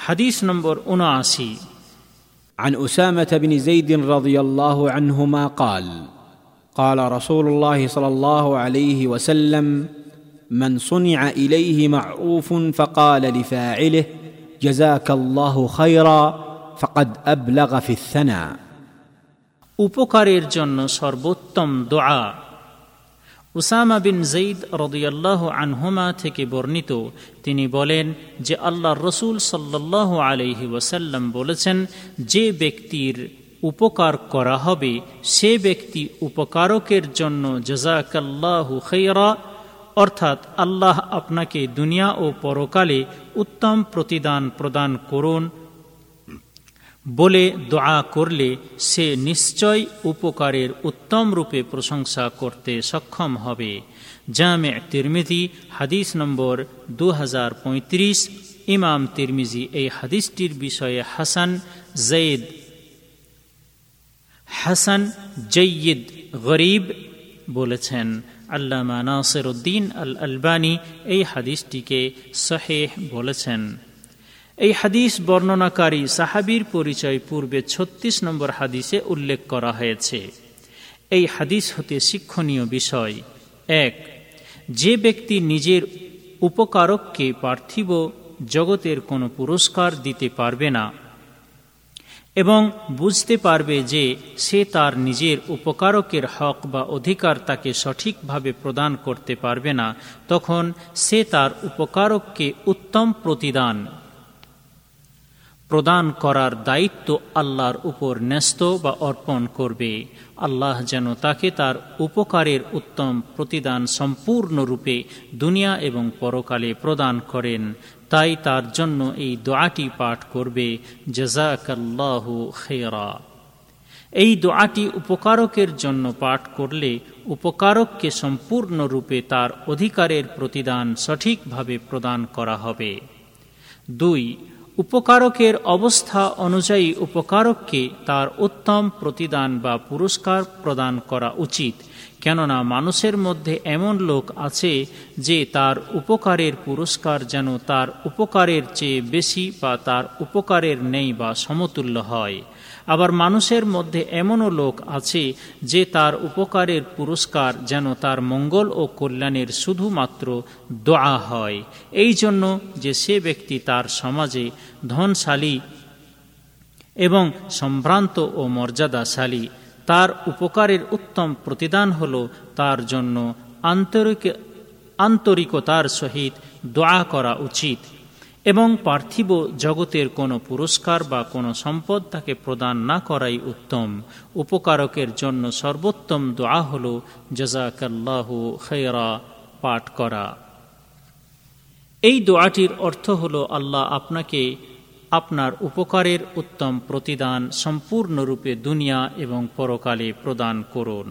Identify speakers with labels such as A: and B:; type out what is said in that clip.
A: হাদিস নম্বর উনআশি
B: عن اسامه بن زيد رضي الله عنهما قال قال رسول الله صلى الله عليه وسلم من صنع اليه معروف فقال لفاعله جزاك الله خيرا فقد ابلغ في الثناء
A: উপকারের জন্য সর্বোত্তম দোয়া উসামা বিন জঈদ রদিয়াল্লাহ আনহুমা থেকে বর্ণিত, তিনি বলেন যে আল্লাহ রসুল সাল্লাহ আলহি ওয়াসাল্লাম বলেছেন, যে ব্যক্তির উপকার করা হবে, সে ব্যক্তি উপকারকের জন্য জজাকাল্লাহু খৈরা অর্থাৎ আল্লাহ আপনাকে দুনিয়া ও পরকালে উত্তম প্রতিদান প্রদান করুন বলে দোয়া করলে সে নিশ্চয় উপকারের উত্তম রূপে প্রশংসা করতে সক্ষম হবে। জামে তিরমিজি, হাদিস নম্বর দু হাজার পঁয়ত্রিশ, ইমাম তিরমিজি এই হাদিসটির বিষয়ে হাসান জৈদ হাসান জৈয়দ গরিব বলেছেন, আল্লামা নাসির উদ্দিন আল আলবানী এই হাদিসটিকে সহেহ বলেছেন। এই হাদিস বর্ণনাকারী সাহাবির পরিচয় পূর্বে ছত্রিশ নম্বর হাদিসে উল্লেখ করা হয়েছে। এই হাদিস হতে শিক্ষণীয় বিষয়। এক, যে ব্যক্তি নিজের উপকারককে পার্থিব জগতের কোনো পুরস্কার দিতে পারবে না এবং বুঝতে পারবে যে সে তার নিজের উপকারকের হক বা অধিকার তাকে সঠিকভাবে প্রদান করতে পারবে না, তখন সে তার উপকারককে উত্তম প্রতিদান প্রদান করার দায়িত্ব আল্লাহর উপর ন্যস্ত বা অর্পণ করবে। আল্লাহ যেন তাকে তার উপকারের উত্তম প্রতিদান সম্পূর্ণরূপে দুনিয়া এবং পরকালে প্রদান করেন। তাই তার জন্য এই দোয়াটি পাঠ করবে জজাকাল্লাহু খেরা এই দোয়াটি উপকারকের জন্য পাঠ করলে উপকারককে সম্পূর্ণরূপে তার অধিকারের প্রতিদান সঠিকভাবে প্রদান করা হবে। দুই উপকারকের অবস্থা অনুযায়ী উপকারককে তার উত্তম প্রতিদান বা পুরস্কার প্রদান করা উচিত, কেননা মানুষের মধ্যে এমন লোক আছে যে তার উপকারের পুরস্কার যেন তার উপকারের চেয়ে বেশি বা তার উপকারের নেই বা সমতুল্য হয়। আবার মানুষের মধ্যে এমনও লোক আছে যে তার উপকারের পুরস্কার যেন তার মঙ্গল ও কল্যাণের শুধুমাত্র দোয়া হয়। এই জন্য যে সে ব্যক্তি তার সমাজে ধনশালী এবং সম্ভ্রান্ত ও মর্যাদাশালী, তার উপকারের উত্তম প্রতিদান হল তার জন্য আন্তরিক, আন্তরিকতার সহিত দোয়া করা উচিত এবং পার্থিব জগতের কোনো পুরস্কার বা কোনো সম্পদ তাকে প্রদান না করাই উত্তম। উপকারকের জন্য সর্বোত্তম দোয়া হল জজাকাল্লাহ খেরা পাঠ করা। এই দোয়াটির অর্থ হল আল্লাহ আপনাকে আপনার উপকারের উত্তম প্রতিদান সম্পূর্ণরূপে দুনিয়া এবং পরকালে প্রদান করুন।